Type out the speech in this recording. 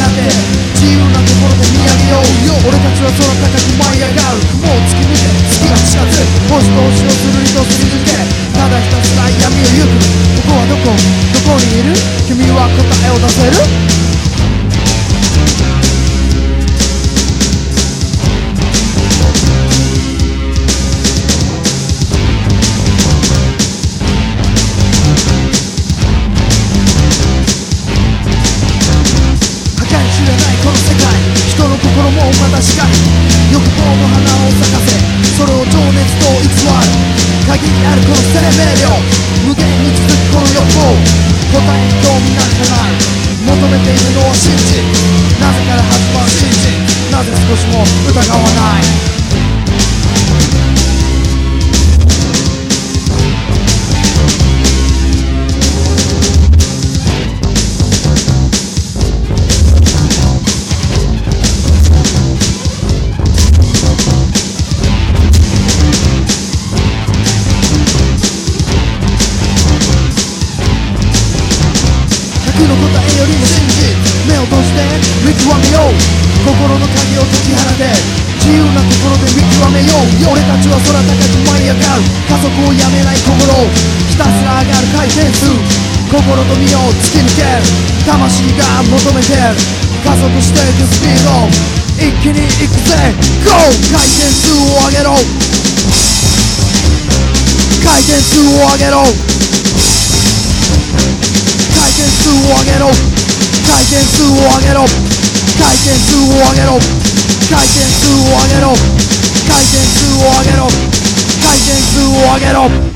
らっ自由なところで見上げようよ。俺たちは空高く舞い上がる。雲を突き抜け月が近づく。星と星をするりとすり抜け。の世界人の心もまたしかり欲望の花を咲かせそれを情熱と偽る限りあるこの生命量無限に続くこの欲望答えに興味なくない求めているのは真実なぜから始まる真実なぜ少しも疑わない。見極めよう心の鍵を解き放て自由な心で見極めよう俺たちは空高く舞い上がる加速をやめない心ひたすら上がる回転数心と身を突き抜ける魂が求めてる加速していくスピード一気に行くぜ GO! 回転数を上げろ回転数を上げろ回転数を上げろ回転数を上げろ回転数を上げろ。回転数を上げろ。回転数を上げろ。回転数を上げろ。